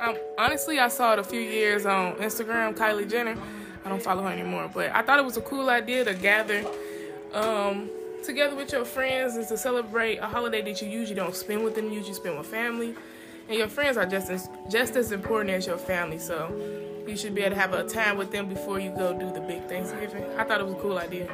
Um, honestly, I saw it a few years on Instagram, Kylie Jenner. I don't follow her anymore, but I thought it was a cool idea to gather um, together with your friends and to celebrate a holiday that you usually don't spend with them. You usually spend with family, and your friends are just as just as important as your family. So you should be able to have a time with them before you go do the big Thanksgiving. I thought it was a cool idea.